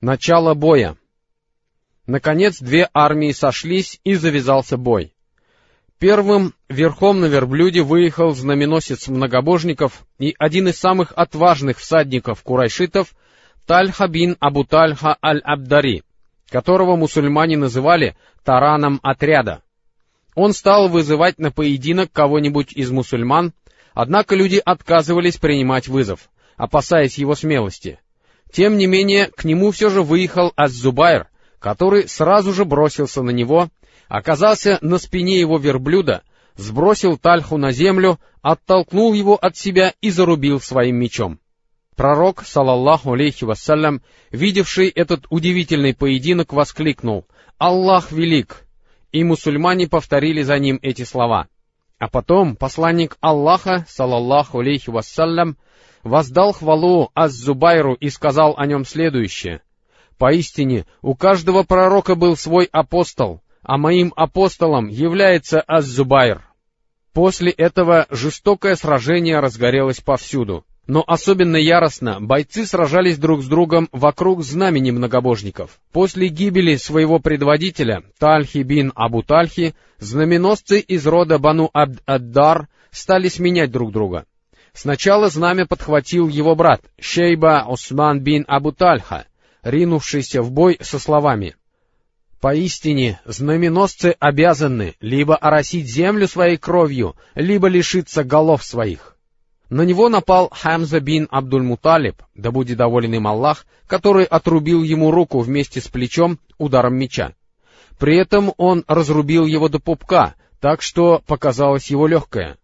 Начало боя. Наконец две армии сошлись, и завязался бой. Первым верхом на верблюде выехал знаменосец многобожников и один из самых отважных всадников курайшитов Тальха бин Абу аль-Абдари, которого мусульмане называли тараном отряда. Он стал вызывать на поединок кого-нибудь из мусульман, однако люди отказывались принимать вызов, опасаясь его смелости. Тем не менее, к нему все же выехал Az-Зубайр, который сразу же бросился на него, оказался на спине его верблюда, сбросил Тальху на землю, оттолкнул его от себя и зарубил своим мечом. Пророк, салаллаху алейхи вассалям, видевший этот удивительный поединок, воскликнул «Аллах велик!» И мусульмане повторили за ним эти слова. А потом посланник Аллаха, салаллаху алейхи вассалям, воздал хвалу Аз-Зубайру и сказал о нем следующее. «Поистине, у каждого пророка был свой апостол, а моим апостолом является Az-Зубайр». После этого жестокое сражение разгорелось повсюду. Но особенно яростно бойцы сражались друг с другом вокруг знамени многобожников. После гибели своего предводителя, Тальхи бин Абу Тальхи, знаменосцы из рода Бану Абд-Аддар стали сменять друг друга. Сначала знамя подхватил его брат, Шейба Осман бин Абу Тальха, ринувшийся в бой со словами «Поистине, знаменосцы обязаны либо оросить землю своей кровью, либо лишиться голов своих». На него напал Хамза бин Абдуль-Муталиб, да будет доволен им Аллах, который отрубил ему руку вместе с плечом ударом меча. При этом он разрубил его до пупка, так что показалось его легкое.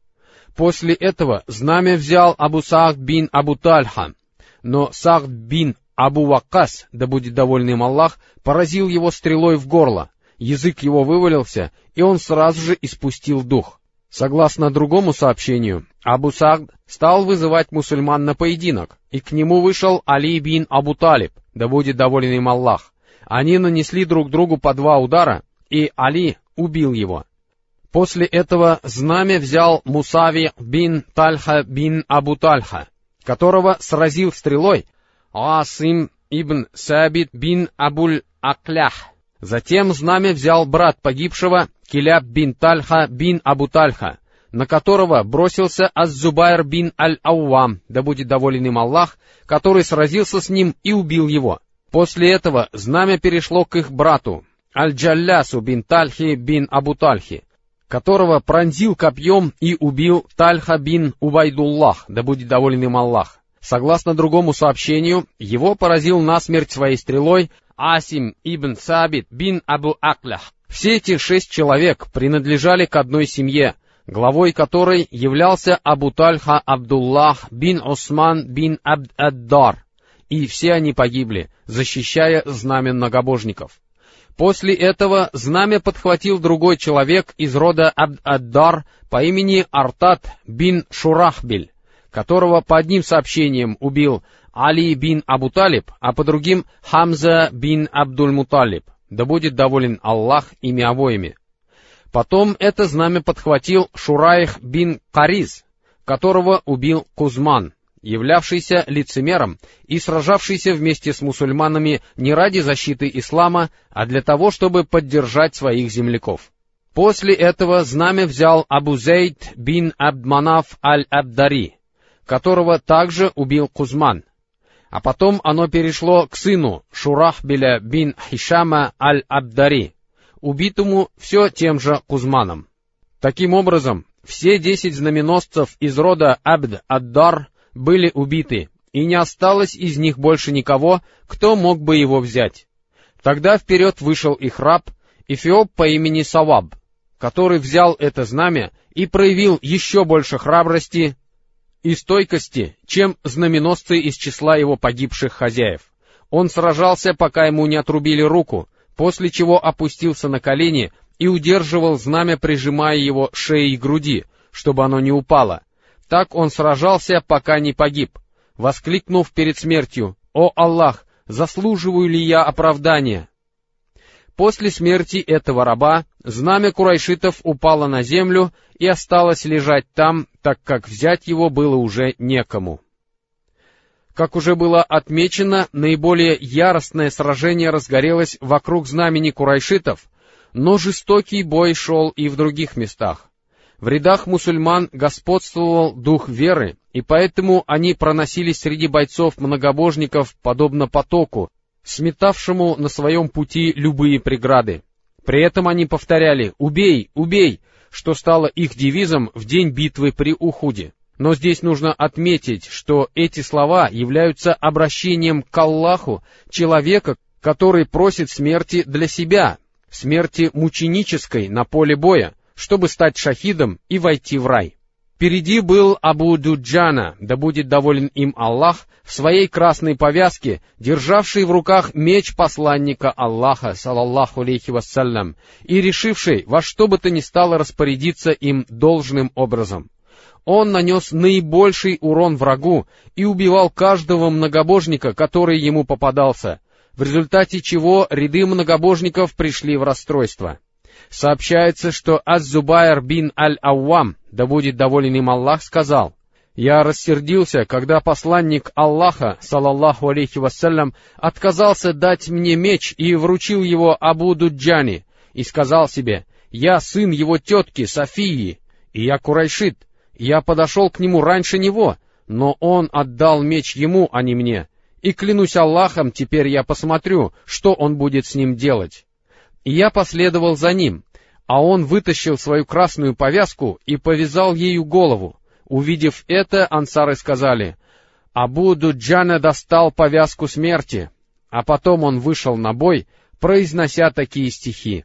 После этого знамя взял Абу Саад бин Абу Тальха, но Саад бин Абу Вакас, да будет доволен им Аллах, поразил его стрелой в горло, язык его вывалился, и он сразу же испустил дух. Согласно другому сообщению, Абу Саад стал вызывать мусульман на поединок, и к нему вышел Али бин Абу Талиб, да будет доволен им Аллах. Они нанесли друг другу по два удара, и Али убил его. После этого знамя взял Мусави бин Тальха бин Абу Тальха, которого сразил стрелой Асим ибн Сабит бин Абуль Аклях. Затем знамя взял брат погибшего Киляб бин Тальха бин Абу Тальха, на которого бросился Аз-Зубайр бин Аль-Ауам, да будет доволен им Аллах, который сразился с ним и убил его. После этого знамя перешло к их брату, Аль-Джаллясу бин Тальхи бин Абу Тальхи, которого пронзил копьем и убил Тальха бин Убайдуллах, да будет доволен им Аллах. Согласно другому сообщению, его поразил насмерть своей стрелой Асим ибн Сабит бин Абу Аклях. Все эти шесть человек принадлежали к одной семье, главой которой являлся Абу Тальха Абдуллах бин Усман бин Абд-Аддар, и все они погибли, защищая знамя многобожников. После этого знамя подхватил другой человек из рода Абд-Аддар по имени Артат бин Шурахбель, которого по одним сообщениям убил Али бин Абу Талиб, а по другим Хамза бин Абдуль-Муталиб. Да будет доволен Аллах ими обоими. Потом это знамя подхватил Шурайх бин Кариз, которого убил Кузман являвшийся лицемером и сражавшийся вместе с мусульманами не ради защиты ислама, а для того, чтобы поддержать своих земляков. После этого знамя взял Абу Зейд бин Абдманаф аль-Абдари, которого также убил Кузман. А потом оно перешло к сыну Шурахбеля бин Хишама аль-Абдари, убитому все тем же Кузманом. Таким образом, все десять знаменосцев из рода Абд-Аддар были убиты, и не осталось из них больше никого, кто мог бы его взять. Тогда вперед вышел их раб, Эфиоп по имени Саваб, который взял это знамя и проявил еще больше храбрости и стойкости, чем знаменосцы из числа его погибших хозяев. Он сражался, пока ему не отрубили руку, после чего опустился на колени и удерживал знамя, прижимая его шеей и груди, чтобы оно не упало, так он сражался, пока не погиб, воскликнув перед смертью, «О Аллах, заслуживаю ли я оправдания?» После смерти этого раба знамя курайшитов упало на землю и осталось лежать там, так как взять его было уже некому. Как уже было отмечено, наиболее яростное сражение разгорелось вокруг знамени курайшитов, но жестокий бой шел и в других местах. В рядах мусульман господствовал дух веры, и поэтому они проносились среди бойцов-многобожников подобно потоку, сметавшему на своем пути любые преграды. При этом они повторяли «Убей! Убей!», что стало их девизом в день битвы при Ухуде. Но здесь нужно отметить, что эти слова являются обращением к Аллаху человека, который просит смерти для себя, смерти мученической на поле боя, чтобы стать шахидом и войти в рай. Впереди был Абу Дуджана, да будет доволен им Аллах, в своей красной повязке, державший в руках меч посланника Аллаха, салаллаху алейхи вассалям, и решивший во что бы то ни стало распорядиться им должным образом. Он нанес наибольший урон врагу и убивал каждого многобожника, который ему попадался, в результате чего ряды многобожников пришли в расстройство. Сообщается, что Аз-Зубайр бин Аль-Ауам, да будет доволен им Аллах, сказал, «Я рассердился, когда посланник Аллаха, салаллаху алейхи вассалям, отказался дать мне меч и вручил его Абу Дуджани, и сказал себе, «Я сын его тетки Софии, и я курайшит, я подошел к нему раньше него, но он отдал меч ему, а не мне, и клянусь Аллахом, теперь я посмотрю, что он будет с ним делать». И я последовал за ним, а он вытащил свою красную повязку и повязал ею голову. Увидев это, ансары сказали, «Абу Дуджана достал повязку смерти», а потом он вышел на бой, произнося такие стихи.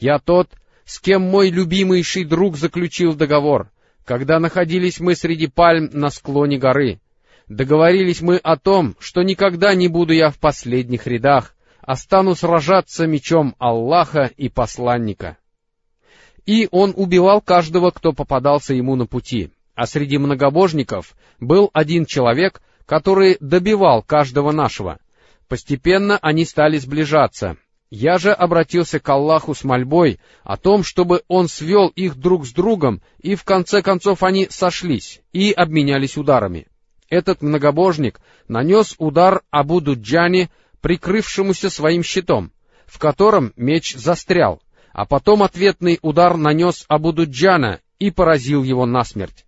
«Я тот, с кем мой любимейший друг заключил договор, когда находились мы среди пальм на склоне горы. Договорились мы о том, что никогда не буду я в последних рядах, а стану сражаться мечом Аллаха и посланника. И он убивал каждого, кто попадался ему на пути, а среди многобожников был один человек, который добивал каждого нашего. Постепенно они стали сближаться. Я же обратился к Аллаху с мольбой о том, чтобы Он свел их друг с другом, и в конце концов они сошлись и обменялись ударами. Этот многобожник нанес удар Абу Дуджани, прикрывшемуся своим щитом, в котором меч застрял, а потом ответный удар нанес Абу-Дуджана и поразил его насмерть.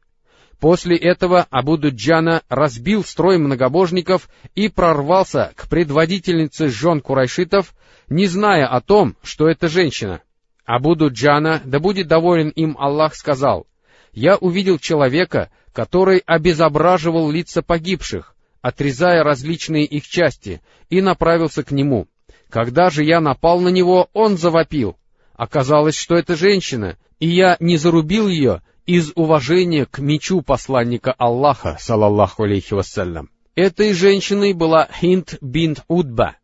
После этого Абу-Дуджана разбил строй многобожников и прорвался к предводительнице жен Курайшитов, не зная о том, что это женщина. Абу-Дуджана, да будет доволен им Аллах, сказал, «Я увидел человека, который обезображивал лица погибших, отрезая различные их части, и направился к нему. Когда же я напал на него, он завопил. Оказалось, что это женщина, и я не зарубил ее из уважения к мечу посланника Аллаха, салаллаху алейхи вассалям. Этой женщиной была Хинд бин Удба.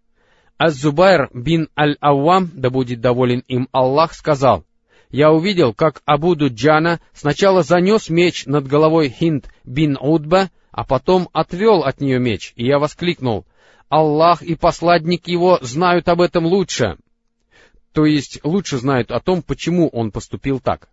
Az-Зубайр бин Аль-Ауам, да будет доволен им Аллах, сказал, «Я увидел, как Абу Дуджана сначала занес меч над головой Хинд бин Удба, а потом отвел от нее меч, и я воскликнул, «Аллах и посладник его знают об этом лучше!» То есть лучше знают о том, почему он поступил так.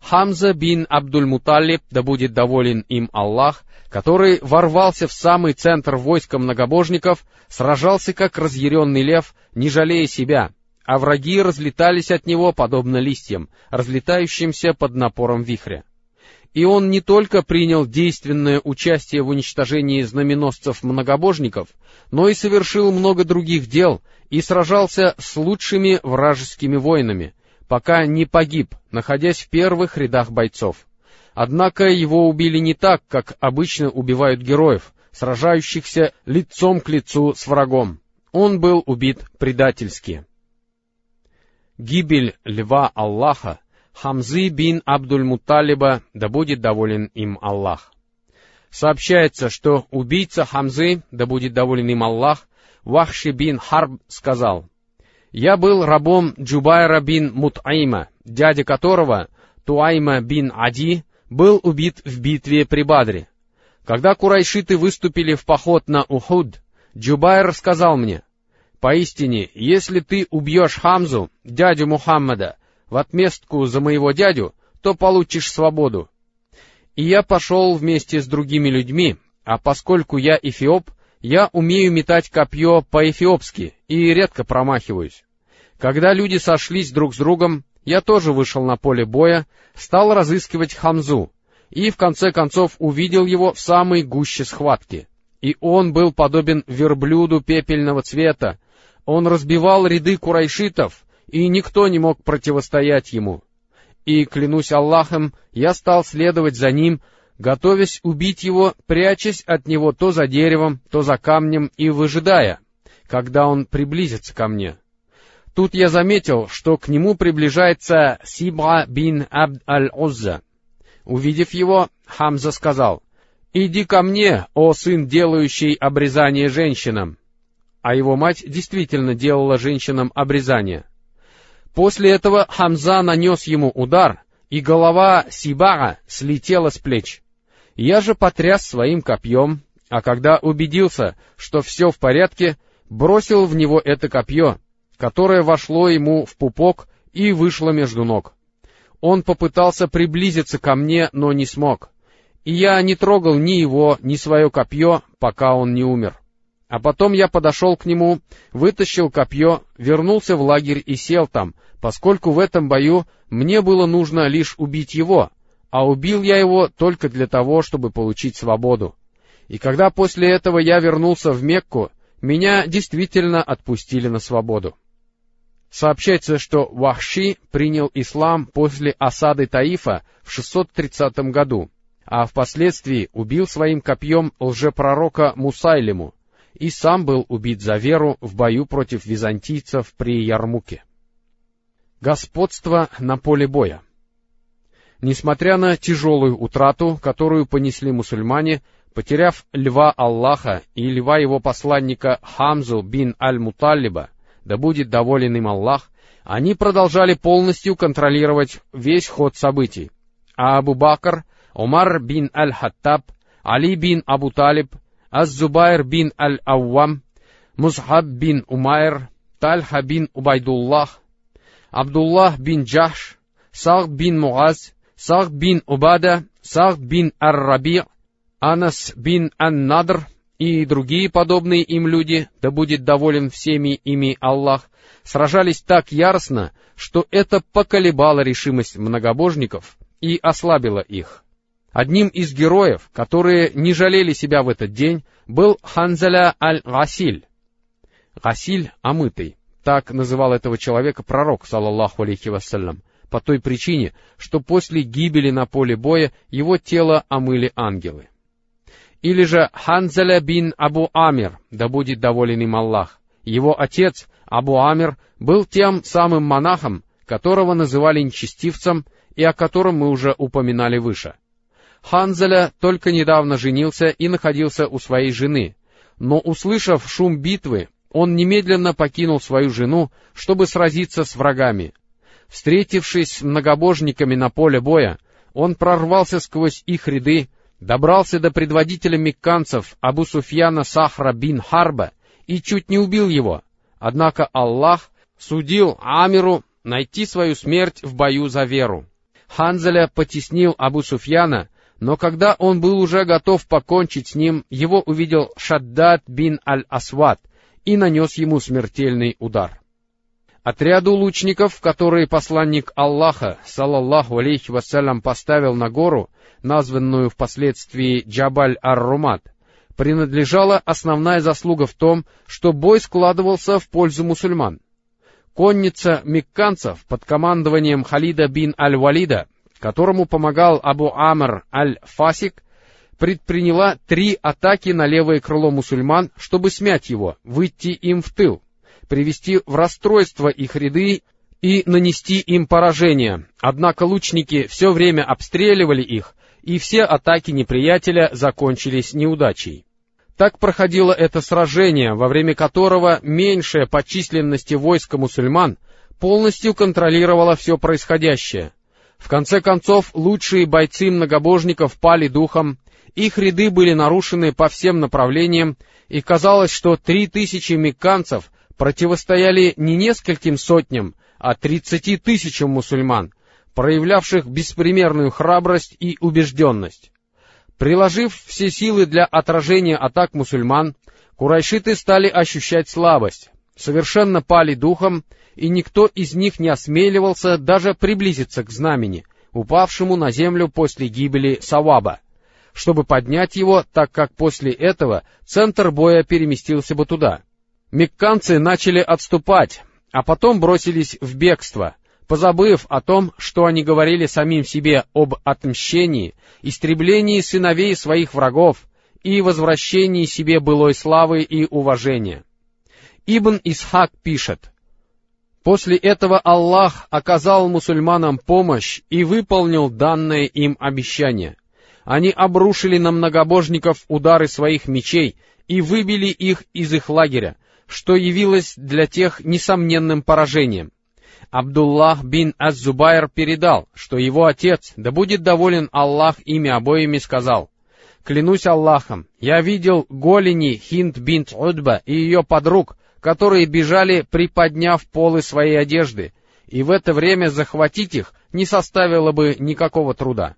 Хамза бин Абдуль-Муталиб, да будет доволен им Аллах, который ворвался в самый центр войска многобожников, сражался как разъяренный лев, не жалея себя, а враги разлетались от него, подобно листьям, разлетающимся под напором вихря и он не только принял действенное участие в уничтожении знаменосцев-многобожников, но и совершил много других дел и сражался с лучшими вражескими воинами, пока не погиб, находясь в первых рядах бойцов. Однако его убили не так, как обычно убивают героев, сражающихся лицом к лицу с врагом. Он был убит предательски. Гибель льва Аллаха Хамзы бин Абдуль-Муталиба, да будет доволен им Аллах. Сообщается, что убийца Хамзы, да будет доволен им Аллах, Вахши бин Харб сказал, «Я был рабом Джубайра бин Мутайма, дядя которого, Туайма бин Ади, был убит в битве при Бадре. Когда курайшиты выступили в поход на Ухуд, Джубайр сказал мне, «Поистине, если ты убьешь Хамзу, дядю Мухаммада, в отместку за моего дядю, то получишь свободу. И я пошел вместе с другими людьми, а поскольку я эфиоп, я умею метать копье по-эфиопски и редко промахиваюсь. Когда люди сошлись друг с другом, я тоже вышел на поле боя, стал разыскивать Хамзу, и в конце концов увидел его в самой гуще схватки. И он был подобен верблюду пепельного цвета, он разбивал ряды курайшитов, и никто не мог противостоять ему. И, клянусь Аллахом, я стал следовать за ним, готовясь убить его, прячась от него то за деревом, то за камнем и выжидая, когда он приблизится ко мне. Тут я заметил, что к нему приближается Сибра бин Абд аль-Узза. Увидев его, Хамза сказал, «Иди ко мне, о сын, делающий обрезание женщинам!» А его мать действительно делала женщинам обрезание. После этого Хамза нанес ему удар, и голова Сибара слетела с плеч. Я же потряс своим копьем, а когда убедился, что все в порядке, бросил в него это копье, которое вошло ему в пупок и вышло между ног. Он попытался приблизиться ко мне, но не смог, и я не трогал ни его, ни свое копье, пока он не умер. А потом я подошел к нему, вытащил копье, вернулся в лагерь и сел там, поскольку в этом бою мне было нужно лишь убить его, а убил я его только для того, чтобы получить свободу. И когда после этого я вернулся в Мекку, меня действительно отпустили на свободу. Сообщается, что Вахши принял ислам после осады Таифа в 630 году, а впоследствии убил своим копьем лжепророка Мусайлиму, и сам был убит за веру в бою против византийцев при Ярмуке. Господство на поле боя Несмотря на тяжелую утрату, которую понесли мусульмане, потеряв льва Аллаха и льва его посланника Хамзу бин Аль-Муталлиба, да будет доволен им Аллах, они продолжали полностью контролировать весь ход событий. А Абу Бакр, Умар бин Аль-Хаттаб, Али бин Абу Талиб, Az-Зубайр бин Аль-Ауам, Музхаб бин Умайр, Тальха бин Убайдуллах, Абдуллах бин Джахш, Сахд бин Муаз, Сахд бин Убада, Сахд бин Ар-Раби, Анас бин Ан-Надр и другие подобные им люди, да будет доволен всеми ими Аллах, сражались так яростно, что это поколебало решимость многобожников и ослабило их. Одним из героев, которые не жалели себя в этот день, был Ханзаля аль-Гасиль. Гасиль — омытый. Так называл этого человека пророк, саллаллаху алейхи вассалям, по той причине, что после гибели на поле боя его тело омыли ангелы. Или же Ханзаля бин Абу Амир, да будет доволен им Аллах. Его отец, Абу Амир, был тем самым монахом, которого называли нечестивцем и о котором мы уже упоминали выше. Ханзаля только недавно женился и находился у своей жены, но, услышав шум битвы, он немедленно покинул свою жену, чтобы сразиться с врагами. Встретившись с многобожниками на поле боя, он прорвался сквозь их ряды, добрался до предводителя мекканцев Абу Суфьяна Сахра бин Харба и чуть не убил его. Однако Аллах судил Амиру найти свою смерть в бою за веру. Ханзаля потеснил Абу Суфьяна но когда он был уже готов покончить с ним, его увидел Шаддад бин Аль-Асвад и нанес ему смертельный удар. Отряду лучников, которые посланник Аллаха, салаллаху алейхи вассалям, поставил на гору, названную впоследствии Джабаль-ар-Румат, принадлежала основная заслуга в том, что бой складывался в пользу мусульман. Конница мекканцев под командованием Халида бин Аль-Валида которому помогал Абу Амр аль-Фасик, предприняла три атаки на левое крыло мусульман, чтобы смять его, выйти им в тыл, привести в расстройство их ряды и нанести им поражение. Однако лучники все время обстреливали их, и все атаки неприятеля закончились неудачей. Так проходило это сражение, во время которого меньшая по численности войска мусульман полностью контролировала все происходящее. В конце концов, лучшие бойцы многобожников пали духом, их ряды были нарушены по всем направлениям, и казалось, что три тысячи мекканцев противостояли не нескольким сотням, а тридцати тысячам мусульман, проявлявших беспримерную храбрость и убежденность. Приложив все силы для отражения атак мусульман, курайшиты стали ощущать слабость, совершенно пали духом, и никто из них не осмеливался даже приблизиться к знамени, упавшему на землю после гибели Саваба, чтобы поднять его, так как после этого центр боя переместился бы туда. Мекканцы начали отступать, а потом бросились в бегство, позабыв о том, что они говорили самим себе об отмщении, истреблении сыновей своих врагов и возвращении себе былой славы и уважения. Ибн Исхак пишет, После этого Аллах оказал мусульманам помощь и выполнил данное им обещание. Они обрушили на многобожников удары своих мечей и выбили их из их лагеря, что явилось для тех несомненным поражением. Абдуллах бин Az-Зубайр передал, что его отец, да будет доволен Аллах ими обоими, сказал, «Клянусь Аллахом, я видел голени Хинд бинт Удба и ее подруг, которые бежали, приподняв полы своей одежды, и в это время захватить их не составило бы никакого труда.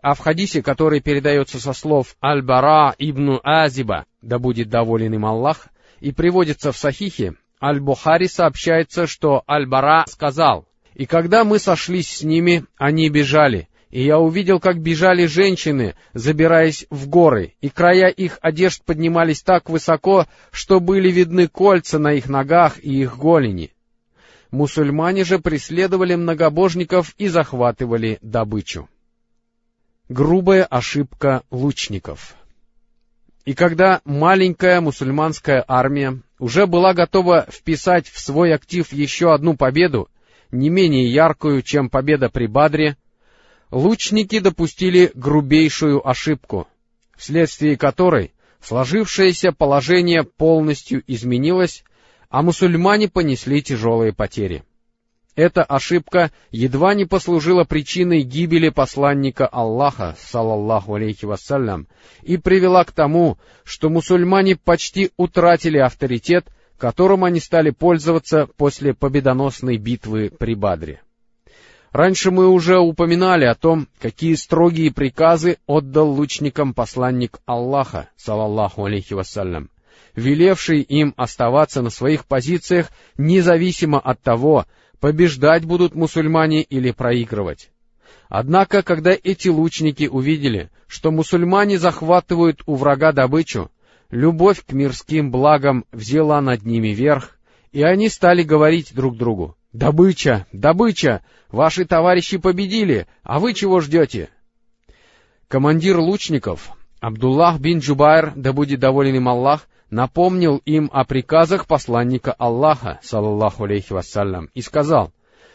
А в хадисе, который передается со слов Аль-Бара ибн Азиба, да будет доволен им Аллах, и приводится в Сахихе, Аль-Бухари сообщается, что Аль-Бара сказал, «И когда мы сошлись с ними, они бежали, и я увидел, как бежали женщины, забираясь в горы, и края их одежд поднимались так высоко, что были видны кольца на их ногах и их голени. Мусульмане же преследовали многобожников и захватывали добычу. Грубая ошибка лучников. И когда маленькая мусульманская армия уже была готова вписать в свой актив еще одну победу, не менее яркую, чем победа при Бадре, лучники допустили грубейшую ошибку, вследствие которой сложившееся положение полностью изменилось, а мусульмане понесли тяжелые потери. Эта ошибка едва не послужила причиной гибели посланника Аллаха, салаллаху алейхи вассалям, и привела к тому, что мусульмане почти утратили авторитет, которым они стали пользоваться после победоносной битвы при Бадре. Раньше мы уже упоминали о том, какие строгие приказы отдал лучникам посланник Аллаха, салаллаху алейхи вассалям, велевший им оставаться на своих позициях независимо от того, побеждать будут мусульмане или проигрывать. Однако, когда эти лучники увидели, что мусульмане захватывают у врага добычу, любовь к мирским благам взяла над ними верх, и они стали говорить друг другу, «Добыча! Добыча! Ваши товарищи победили, а вы чего ждете?» Командир лучников, Абдуллах бин Джубайр, да будет доволен им Аллах, напомнил им о приказах посланника Аллаха, саллаллаху алейхи вассалям, и сказал,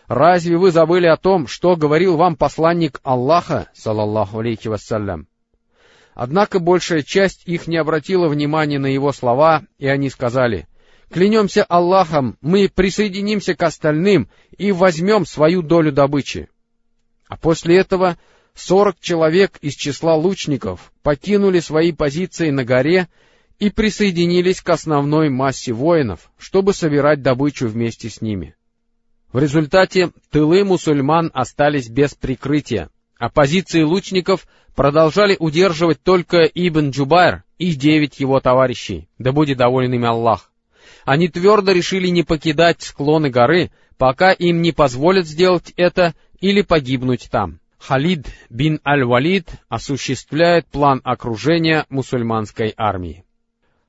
«Разве вы забыли о том, что говорил вам посланник Аллаха, саллаллаху алейхи вассалям?» Однако большая часть их не обратила внимания на его слова, и они сказали, «Клянемся Аллахом, мы присоединимся к остальным и возьмем свою долю добычи». А после этого сорок человек из числа лучников покинули свои позиции на горе и присоединились к основной массе воинов, чтобы собирать добычу вместе с ними. В результате тылы мусульман остались без прикрытия, а позиции лучников продолжали удерживать только Ибн Джубайр и девять его товарищей, да будет доволен ими Аллах. Они твердо решили не покидать склоны горы, пока им не позволят сделать это или погибнуть там. Халид бин Аль-Валид осуществляет план окружения мусульманской армии.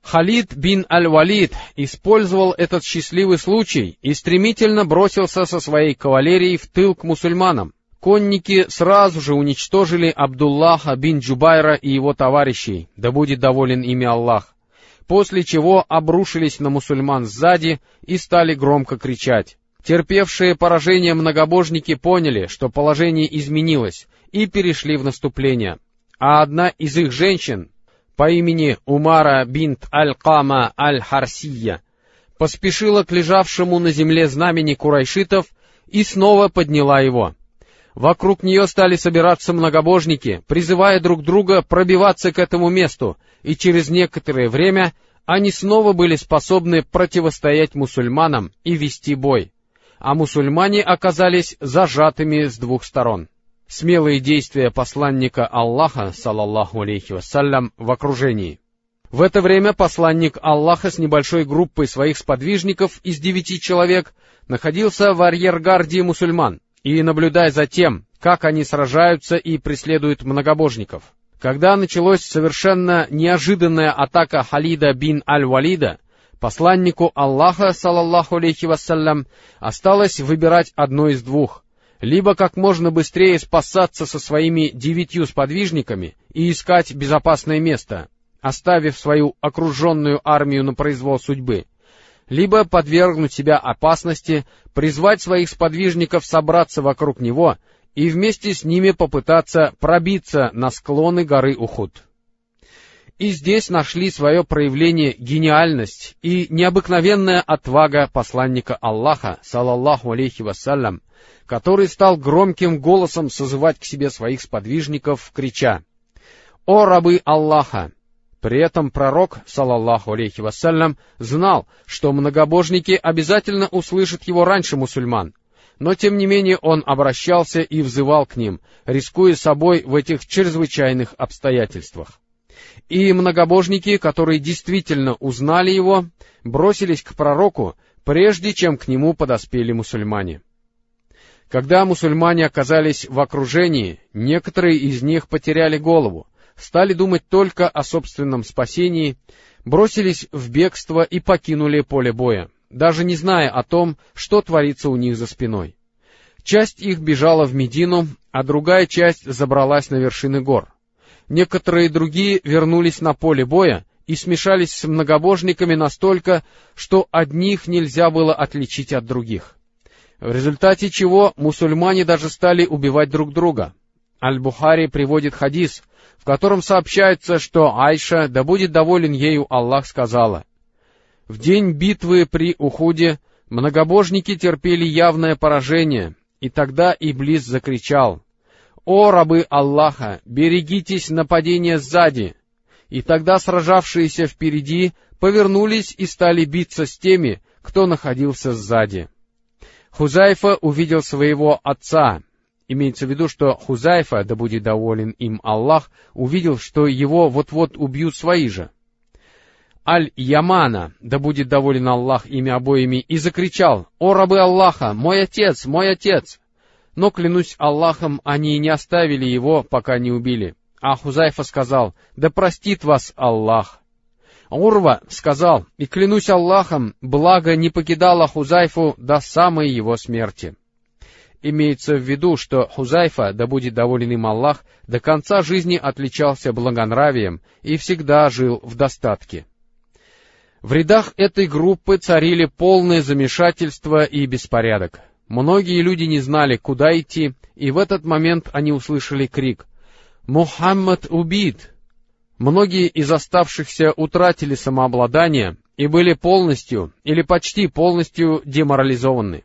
Халид бин Аль-Валид использовал этот счастливый случай и стремительно бросился со своей кавалерией в тыл к мусульманам. Конники сразу же уничтожили Абдуллаха бин Джубайра и его товарищей, да будет доволен ими Аллах, после чего обрушились на мусульман сзади и стали громко кричать. Терпевшие поражение многобожники поняли, что положение изменилось, и перешли в наступление. А одна из их женщин, по имени Умара бинт Аль-Кама Аль-Харсия поспешила к лежавшему на земле знамени курайшитов и снова подняла его. Вокруг нее стали собираться многобожники, призывая друг друга пробиваться к этому месту, и через некоторое время они снова были способны противостоять мусульманам и вести бой, а мусульмане оказались зажатыми с двух сторон. смелые действия посланника Аллаха, салаллаху алейхи вассалям, в окружении. В это время посланник Аллаха с небольшой группой своих сподвижников из девяти человек находился в арьергарде мусульман и, наблюдая за тем, как они сражаются и преследуют многобожников. Когда началась совершенно неожиданная атака Халида бин Аль-Валида, посланнику Аллаха, салаллаху алейхи вассалям, осталось выбирать одно из двух. Либо как можно быстрее спасаться со своими девятью сподвижниками и искать безопасное место, оставив свою окруженную армию на произвол судьбы, либо подвергнуть себя опасности, призвать своих сподвижников собраться вокруг него и вместе с ними попытаться пробиться на склоны горы Ухуд. И здесь нашли свое проявление гениальность и необыкновенная отвага посланника Аллаха, салаллаху алейхи вассалям, который стал громким голосом созывать к себе своих сподвижников, крича «О рабы Аллаха! При этом пророк, салаллаху алейхи вассалям, знал, что многобожники обязательно услышат его раньше мусульман, но тем не менее он обращался и взывал к ним, рискуя собой в этих чрезвычайных обстоятельствах. И многобожники, которые действительно узнали его, бросились к пророку, прежде чем к нему подоспели мусульмане. Когда мусульмане оказались в окружении, некоторые из них потеряли голову, стали думать только о собственном спасении, бросились в бегство и покинули поле боя, даже не зная о том, что творится у них за спиной. Часть их бежала в Медину, а другая часть забралась на вершины гор. Некоторые другие вернулись на поле боя и смешались с многобожниками настолько, что одних нельзя было отличить от других. В результате чего мусульмане даже стали убивать друг друга. Аль-Бухари приводит хадис, в котором сообщается, что Айша, да будет доволен ею Аллах, сказала, «В день битвы при Ухуде многобожники терпели явное поражение, и тогда Иблис закричал, «О, рабы Аллаха, берегитесь нападения сзади!» И тогда сражавшиеся впереди повернулись и стали биться с теми, кто находился сзади. Хузайфа увидел своего отца, Имеется в виду, что Хузайфа, да будет доволен им Аллах, увидел, что его вот-вот убьют свои же. Аль-Ямана, да будет доволен Аллах ими обоими, и закричал, «О рабы Аллаха, мой отец, мой отец!» Но, клянусь Аллахом, они не оставили его, пока не убили. А Хузайфа сказал, «Да простит вас Аллах!» Урва сказал, и клянусь Аллахом, благо не покидало Хузайфу до самой его смерти. Имеется в виду, что Хузайфа, да будет доволен им Аллах, до конца жизни отличался благонравием и всегда жил в достатке. В рядах этой группы царили полное замешательство и беспорядок. Многие люди не знали, куда идти, и в этот момент они услышали крик «Мухаммад убит!». Многие из оставшихся утратили самообладание и были полностью или почти полностью деморализованы.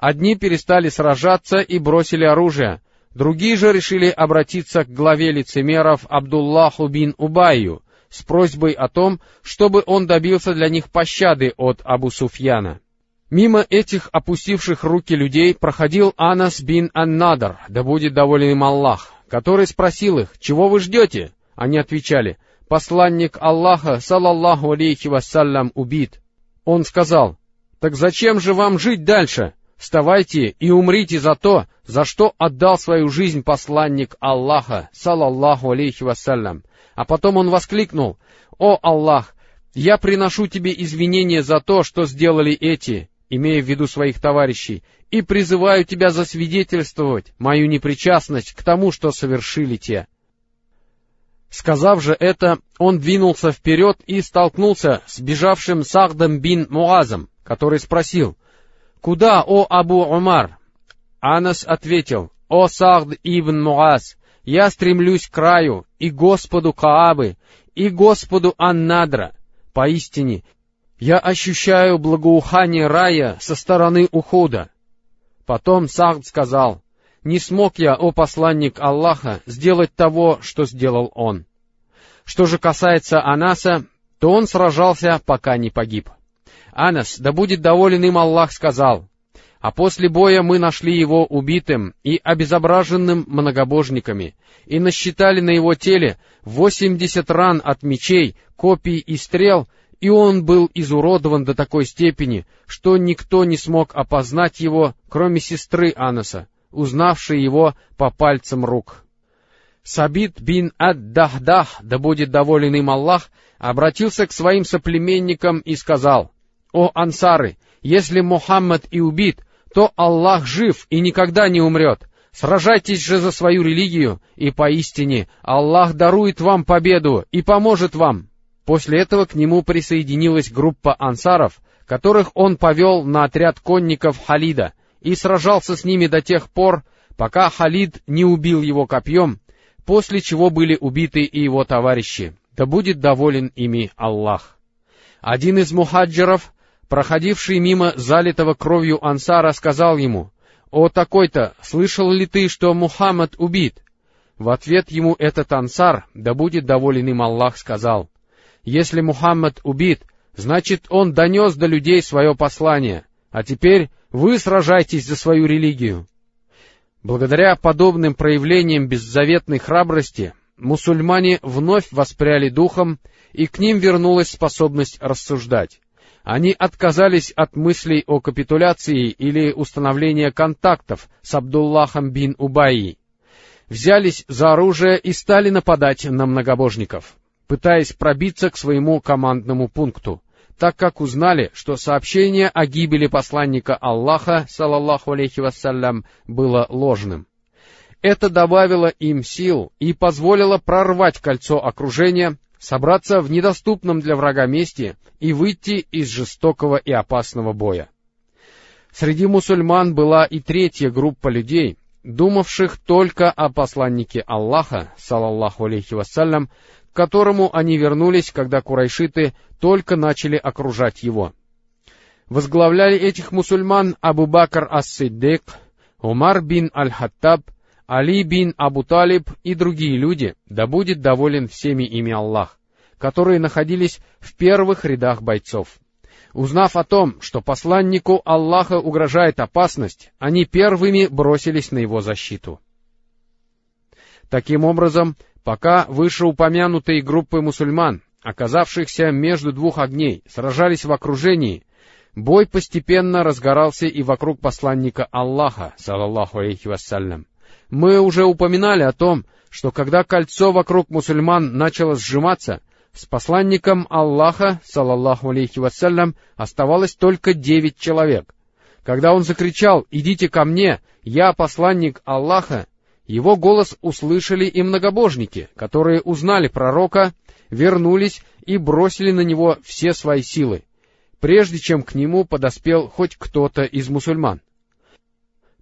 Одни перестали сражаться и бросили оружие, другие же решили обратиться к главе лицемеров Абдуллаху бин Убайю с просьбой о том, чтобы он добился для них пощады от Абу Суфьяна. Мимо этих опустивших руки людей проходил Анас бин Аннадр, да будет доволен им Аллах, который спросил их, «Чего вы ждете?» Они отвечали, «Посланник Аллаха, салаллаху алейхи вассалям, убит». Он сказал, «Так зачем же вам жить дальше?» Вставайте и умрите за то, за что отдал свою жизнь посланник Аллаха, салаллаху алейхи вассалям. А потом он воскликнул, «О Аллах, я приношу тебе извинения за то, что сделали эти, имея в виду своих товарищей, и призываю тебя засвидетельствовать мою непричастность к тому, что совершили те». Сказав же это, он двинулся вперед и столкнулся с бежавшим Сахдом бин Муазом, который спросил, «Куда, о Абу Умар?» Анас ответил, «О Сахд ибн Муаз, я стремлюсь к краю, и Господу Каабы, и Господу Аннадра. Поистине, я ощущаю благоухание рая со стороны ухода». Потом Сахд сказал, «Не смог я, о посланник Аллаха, сделать того, что сделал он». Что же касается Анаса, то он сражался, пока не погиб. Анас, да будет доволен им Аллах, сказал, А после боя мы нашли его убитым и обезображенным многобожниками, и насчитали на его теле восемьдесят ран от мечей, копий и стрел, и он был изуродован до такой степени, что никто не смог опознать его, кроме сестры Анаса, узнавшей его по пальцам рук. Сабит бин Ад-Дахдах, да будет доволен им Аллах, обратился к своим соплеменникам и сказал, «О, ансары, если Мухаммад и убит, то Аллах жив и никогда не умрет. Сражайтесь же за свою религию, и поистине Аллах дарует вам победу и поможет вам». После этого к нему присоединилась группа ансаров, которых он повел на отряд конников Халида и сражался с ними до тех пор, пока Халид не убил его копьем, после чего были убиты и его товарищи. Да будет доволен ими Аллах. Один из мухаджиров, проходивший мимо залитого кровью ансара, сказал ему, «О такой-то, слышал ли ты, что Мухаммад убит?» В ответ ему этот ансар, да будет доволен им Аллах, сказал, «Если Мухаммад убит, значит, он донес до людей свое послание, а теперь вы сражайтесь за свою религию». Благодаря подобным проявлениям беззаветной храбрости, мусульмане вновь воспряли духом, и к ним вернулась способность рассуждать. Они отказались от мыслей о капитуляции или установлении контактов с Абдуллахом бин Убайи, взялись за оружие и стали нападать на многобожников, пытаясь пробиться к своему командному пункту так как узнали, что сообщение о гибели посланника Аллаха, салаллаху алейхи вассалям, было ложным. Это добавило им сил и позволило прорвать кольцо окружения, собраться в недоступном для врага месте и выйти из жестокого и опасного боя. Среди мусульман была и третья группа людей, думавших только о посланнике Аллаха, салаллаху алейхи вассалям, к которому они вернулись, когда курайшиты только начали окружать его. Возглавляли этих мусульман Абу Бакр ас-Сиддик, Умар бин Аль-Хаттаб, Али бин Абу Талиб и другие люди, да будет доволен всеми ими Аллах, которые находились в первых рядах бойцов. Узнав о том, что посланнику Аллаха угрожает опасность, они первыми бросились на его защиту. Таким образом, Пока вышеупомянутые группы мусульман, оказавшихся между двух огней, сражались в окружении, бой постепенно разгорался и вокруг посланника Аллаха, салаллаху алейхи вассалям. Мы уже упоминали о том, что когда кольцо вокруг мусульман начало сжиматься, с посланником Аллаха, салаллаху алейхи вассалям, оставалось только девять человек. Когда он закричал «Идите ко мне, я посланник Аллаха», его голос услышали и многобожники, которые узнали пророка, вернулись и бросили на него все свои силы, прежде чем к нему подоспел хоть кто-то из мусульман.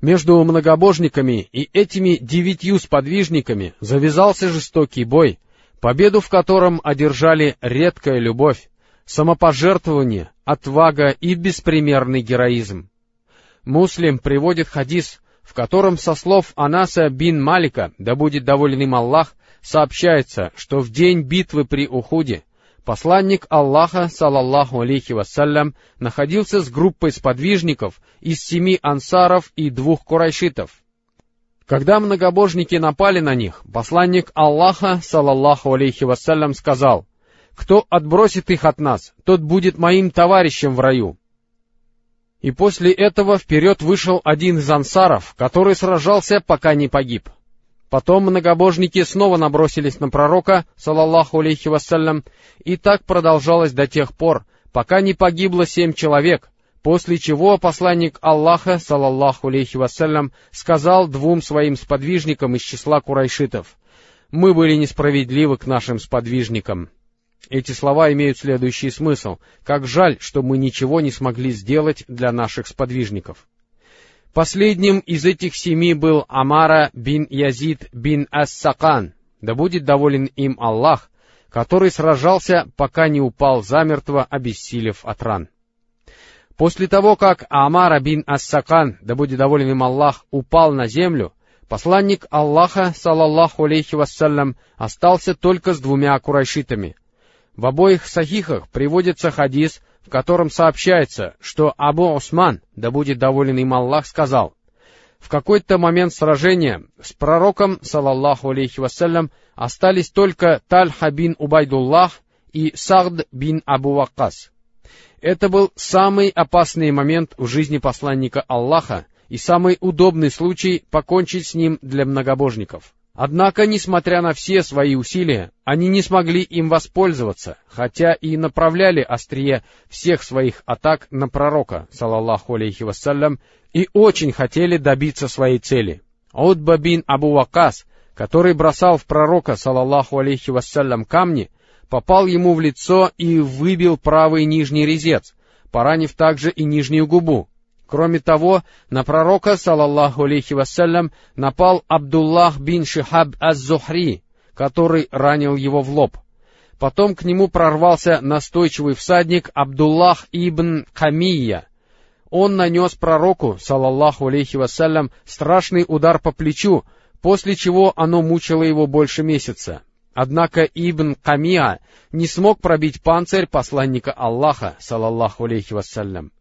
Между многобожниками и этими девятью сподвижниками завязался жестокий бой, победу в котором одержали редкая любовь, самопожертвование, отвага и беспримерный героизм. Муслим приводит хадис, в котором со слов Анаса бин Малика, да будет доволен им Аллах, сообщается, что в день битвы при Ухуде посланник Аллаха, салаллаху алейхи вассалям, находился с группой сподвижников из семи ансаров и двух курайшитов. Когда многобожники напали на них, посланник Аллаха, салаллаху алейхи вассалям, сказал, «Кто отбросит их от нас, тот будет моим товарищем в раю». И после этого вперед вышел один из ансаров, который сражался, пока не погиб. Потом многобожники снова набросились на пророка, салаллаху алейхи вассалям, и так продолжалось до тех пор, пока не погибло семь человек, после чего посланник Аллаха, салаллаху алейхи вассалям, сказал двум своим сподвижникам из числа курайшитов, «Мы были несправедливы к нашим сподвижникам». Эти слова имеют следующий смысл. Как жаль, что мы ничего не смогли сделать для наших сподвижников. Последним из этих семи был Амара бин Язид бин Ас-Сакан, да будет доволен им Аллах, который сражался, пока не упал замертво, обессилев от ран. После того, как Амара бин Ас-Сакан, да будет доволен им Аллах, упал на землю, посланник Аллаха, салаллаху алейхи вассалям, остался только с двумя курайшитами — В обоих сахихах приводится хадис, в котором сообщается, что Абу Усман, да будет доволен им Аллах, сказал, в какой-то момент сражения с пророком, салаллаху алейхи вассалям, остались только Тальха бин Убайдуллах и Сагд бин Абу Ваккас. Это был самый опасный момент в жизни посланника Аллаха и самый удобный случай покончить с ним для многобожников. Однако, несмотря на все свои усилия, они не смогли им воспользоваться, хотя и направляли острие всех своих атак на пророка, салаллаху алейхи вассалям, и очень хотели добиться своей цели. Аудба бин Абу Вакас, который бросал в пророка, салаллаху алейхи вассалям, камни, попал ему в лицо и выбил правый нижний резец, поранив также и нижнюю губу. Кроме того, на пророка, салаллаху алейхи вассалям, напал Абдуллах бин Шихаб аз-Зухри, который ранил его в лоб. Потом к нему прорвался настойчивый всадник Абдуллах ибн Камия. Он нанес пророку, салаллаху алейхи вассалям, страшный удар по плечу, после чего оно мучило его больше месяца. Однако Ибн Камиа не смог пробить панцирь посланника Аллаха, салаллаху алейхи вассалям.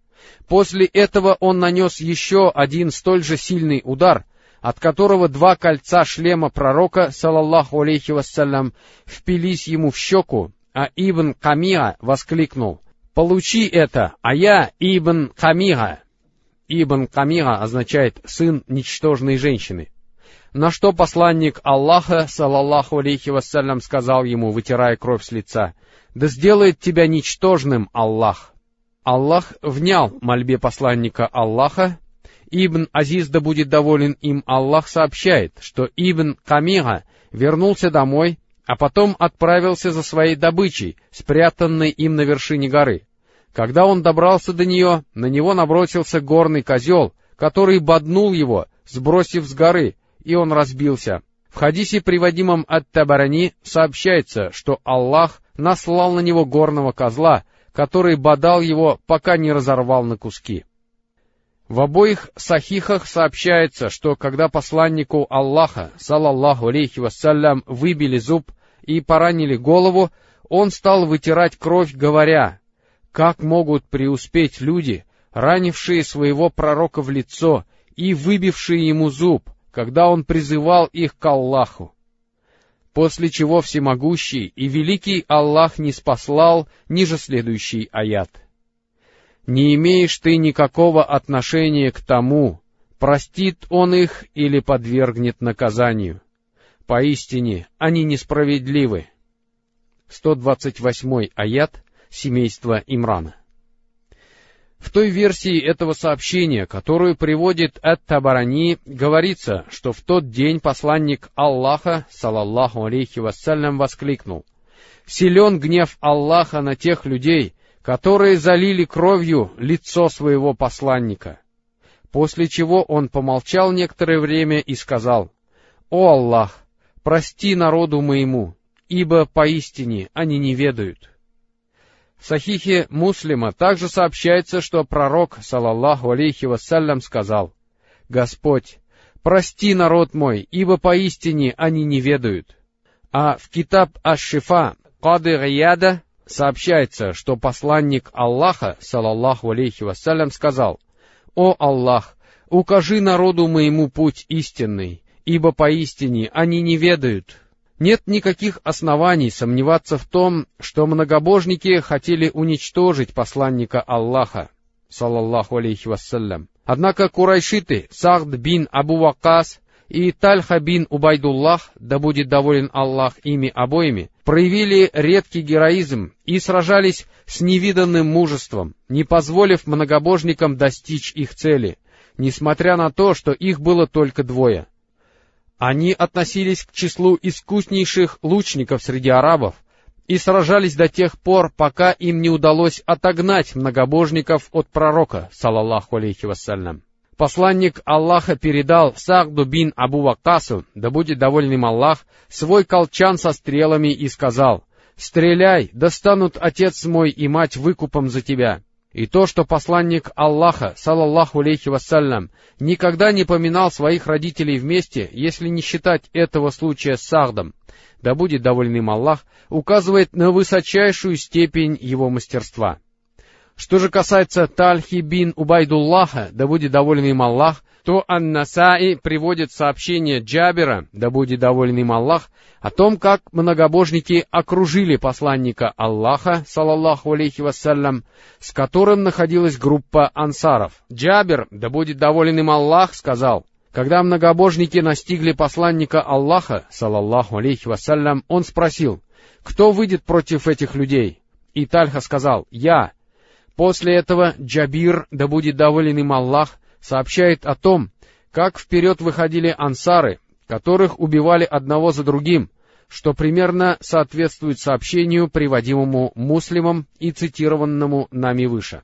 После этого он нанес еще один столь же сильный удар, от которого два кольца шлема пророка, салаллаху алейхи вассалям, впились ему в щеку, а Ибн Камиа воскликнул, «Получи это, а я Ибн Камиа». Ибн Камиа означает «сын ничтожной женщины». На что посланник Аллаха, салаллаху алейхи вассалям, сказал ему, вытирая кровь с лица, «Да сделает тебя ничтожным Аллах». Аллах внял мольбе посланника Аллаха. Ибн Азиз, да будет доволен им Аллах, сообщает, что Ибн Камига вернулся домой, а потом отправился за своей добычей, спрятанной им на вершине горы. Когда он добрался до нее, на него набросился горный козел, который боднул его, сбросив с горы, и он разбился. В хадисе, приводимом от Табарани, сообщается, что Аллах наслал на него горного козла, который бодал его, пока не разорвал на куски. В обоих сахихах сообщается, что когда посланнику Аллаха, салаллаху алейхи вассалям, выбили зуб и поранили голову, он стал вытирать кровь, говоря, «Как могут преуспеть люди, ранившие своего пророка в лицо и выбившие ему зуб, когда он призывал их к Аллаху. После чего всемогущий и великий Аллах не спаслал ниже следующий аят. «Не имеешь ты никакого отношения к тому, простит он их или подвергнет наказанию. Поистине, они несправедливы». 128 аят семейства Имрана. В той версии этого сообщения, которую приводит Ат-Табарани, говорится, что в тот день посланник Аллаха, салаллаху алейхи вассалям, воскликнул, «Силен гнев Аллаха на тех людей, которые залили кровью лицо своего посланника». После чего он помолчал некоторое время и сказал, «О Аллах, прости народу моему, ибо поистине они не ведают». В Сахихе Муслима также сообщается, что пророк, салаллаху алейхи вассалям, сказал, «Господь, прости народ мой, ибо поистине они не ведают». А в Китаб Аш-Шифа Кады Гаяда сообщается, что посланник Аллаха, салаллаху алейхи вассалям, сказал, «О Аллах, укажи народу моему путь истинный, ибо поистине они не ведают». Нет никаких оснований сомневаться в том, что многобожники хотели уничтожить посланника Аллаха, салаллаху алейхи вассалям. Однако курайшиты Сахд бин Абу Вакас и Тальха бин Убайдуллах, да будет доволен Аллах ими обоими, проявили редкий героизм и сражались с невиданным мужеством, не позволив многобожникам достичь их цели, несмотря на то, что их было только двое — они относились к числу искуснейших лучников среди арабов и сражались до тех пор, пока им не удалось отогнать многобожников от пророка, салаллаху алейхи вассалям. Посланник Аллаха передал Сагду бин Абу Вакасу, да будет доволен им Аллах, свой колчан со стрелами и сказал, «Стреляй, достанут отец мой и мать выкупом за тебя». И то, что посланник Аллаха, салаллаху алейхи вассалям, никогда не поминал своих родителей вместе, если не считать этого случая с Сахдом, да будет доволен им Аллах, указывает на высочайшую степень его мастерства. Что же касается Тальхи бин Убайдуллаха, да будет доволен им Аллах, то Ан-Насаи приводит сообщение Джабера, да будет доволен им Аллах, о том, как многобожники окружили посланника Аллаха, салаллаху алейхи вассалям, с которым находилась группа ансаров. Джабер, да будет доволен им Аллах, сказал, когда многобожники настигли посланника Аллаха, салаллаху алейхи вассалям, он спросил, кто выйдет против этих людей? И Тальха сказал, я. После этого Джабир, да будет доволен им Аллах, сообщает о том, как вперед выходили ансары, которых убивали одного за другим, что примерно соответствует сообщению, приводимому муслимам и цитированному нами выше.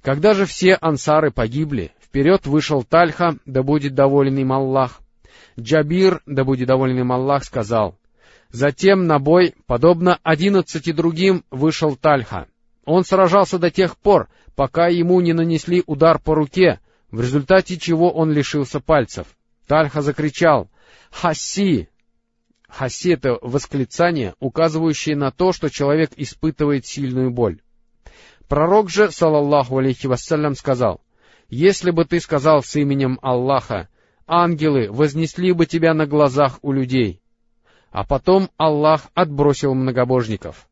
Когда же все ансары погибли, вперед вышел Тальха, да будет доволен им Аллах. Джабир, да будет доволен им Аллах, сказал, Затем на бой, подобно одиннадцати другим, вышел Тальха. Он сражался до тех пор, пока ему не нанесли удар по руке, в результате чего он лишился пальцев. Тальха закричал «Хаси!». «Хаси» — это восклицание, указывающее на то, что человек испытывает сильную боль. Пророк же, салаллаху алейхи вассалям, сказал, «Если бы ты сказал с именем Аллаха, ангелы вознесли бы тебя на глазах у людей». А потом Аллах отбросил многобожников.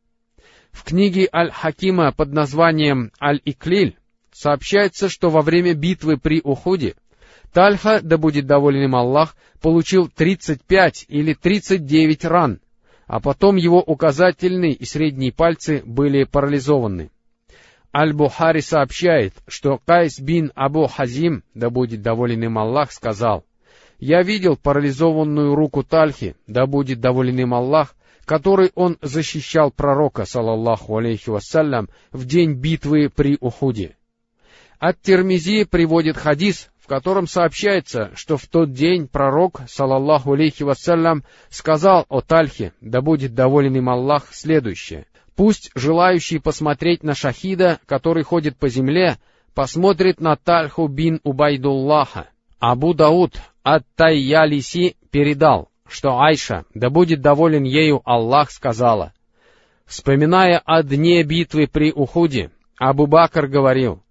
В книге Аль-Хакима под названием Аль-Иклиль сообщается, что во время битвы при Ухуде Тальха, да будет доволен им Аллах, получил 35 или 39 ран, а потом его указательные и средние пальцы были парализованы. Аль-Бухари сообщает, что Кайс бин Абу Хазим, да будет доволен им Аллах, сказал, «Я видел парализованную руку Тальхи, да будет доволен им Аллах, которой он защищал пророка, салаллаху алейхи вассалям, в день битвы при Ухуде. Ат-Тирмизи приводит хадис, в котором сообщается, что в тот день пророк, салаллаху алейхи вассалям, сказал о Тальхе, да будет доволен им Аллах, следующее. Пусть желающий посмотреть на шахида, который ходит по земле, посмотрит на Тальху бин Убайдуллаха. Абу Дауд ат-Тайялиси передал, что Айша, да будет доволен ею Аллах, сказала, вспоминая о дне битвы при Ухуде, Абу Бакр говорил,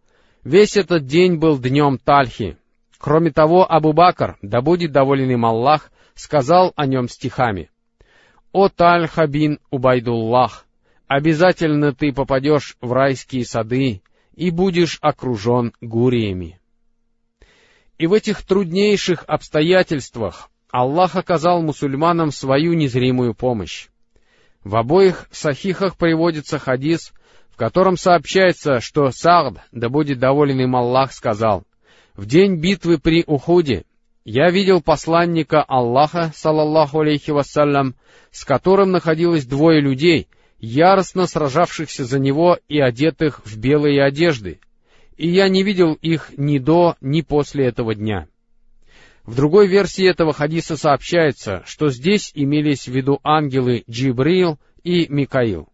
Весь этот день был днем Тальхи. Кроме того, Абу Бакр, да будет доволен им Аллах, сказал о нем стихами. «О Тальха бин Убайдуллах, обязательно ты попадешь в райские сады и будешь окружен гуриями». И в этих труднейших обстоятельствах Аллах оказал мусульманам свою незримую помощь. В обоих сахихах приводится хадис, в котором сообщается, что Саад, да будет доволен им Аллах, сказал, «В день битвы при Ухуде я видел посланника Аллаха, салаллаху алейхи вассалям, с которым находилось двое людей, яростно сражавшихся за него и одетых в белые одежды, и я не видел их ни до, ни после этого дня». В другой версии этого хадиса сообщается, что здесь имелись в виду ангелы Джибрил и Микаил.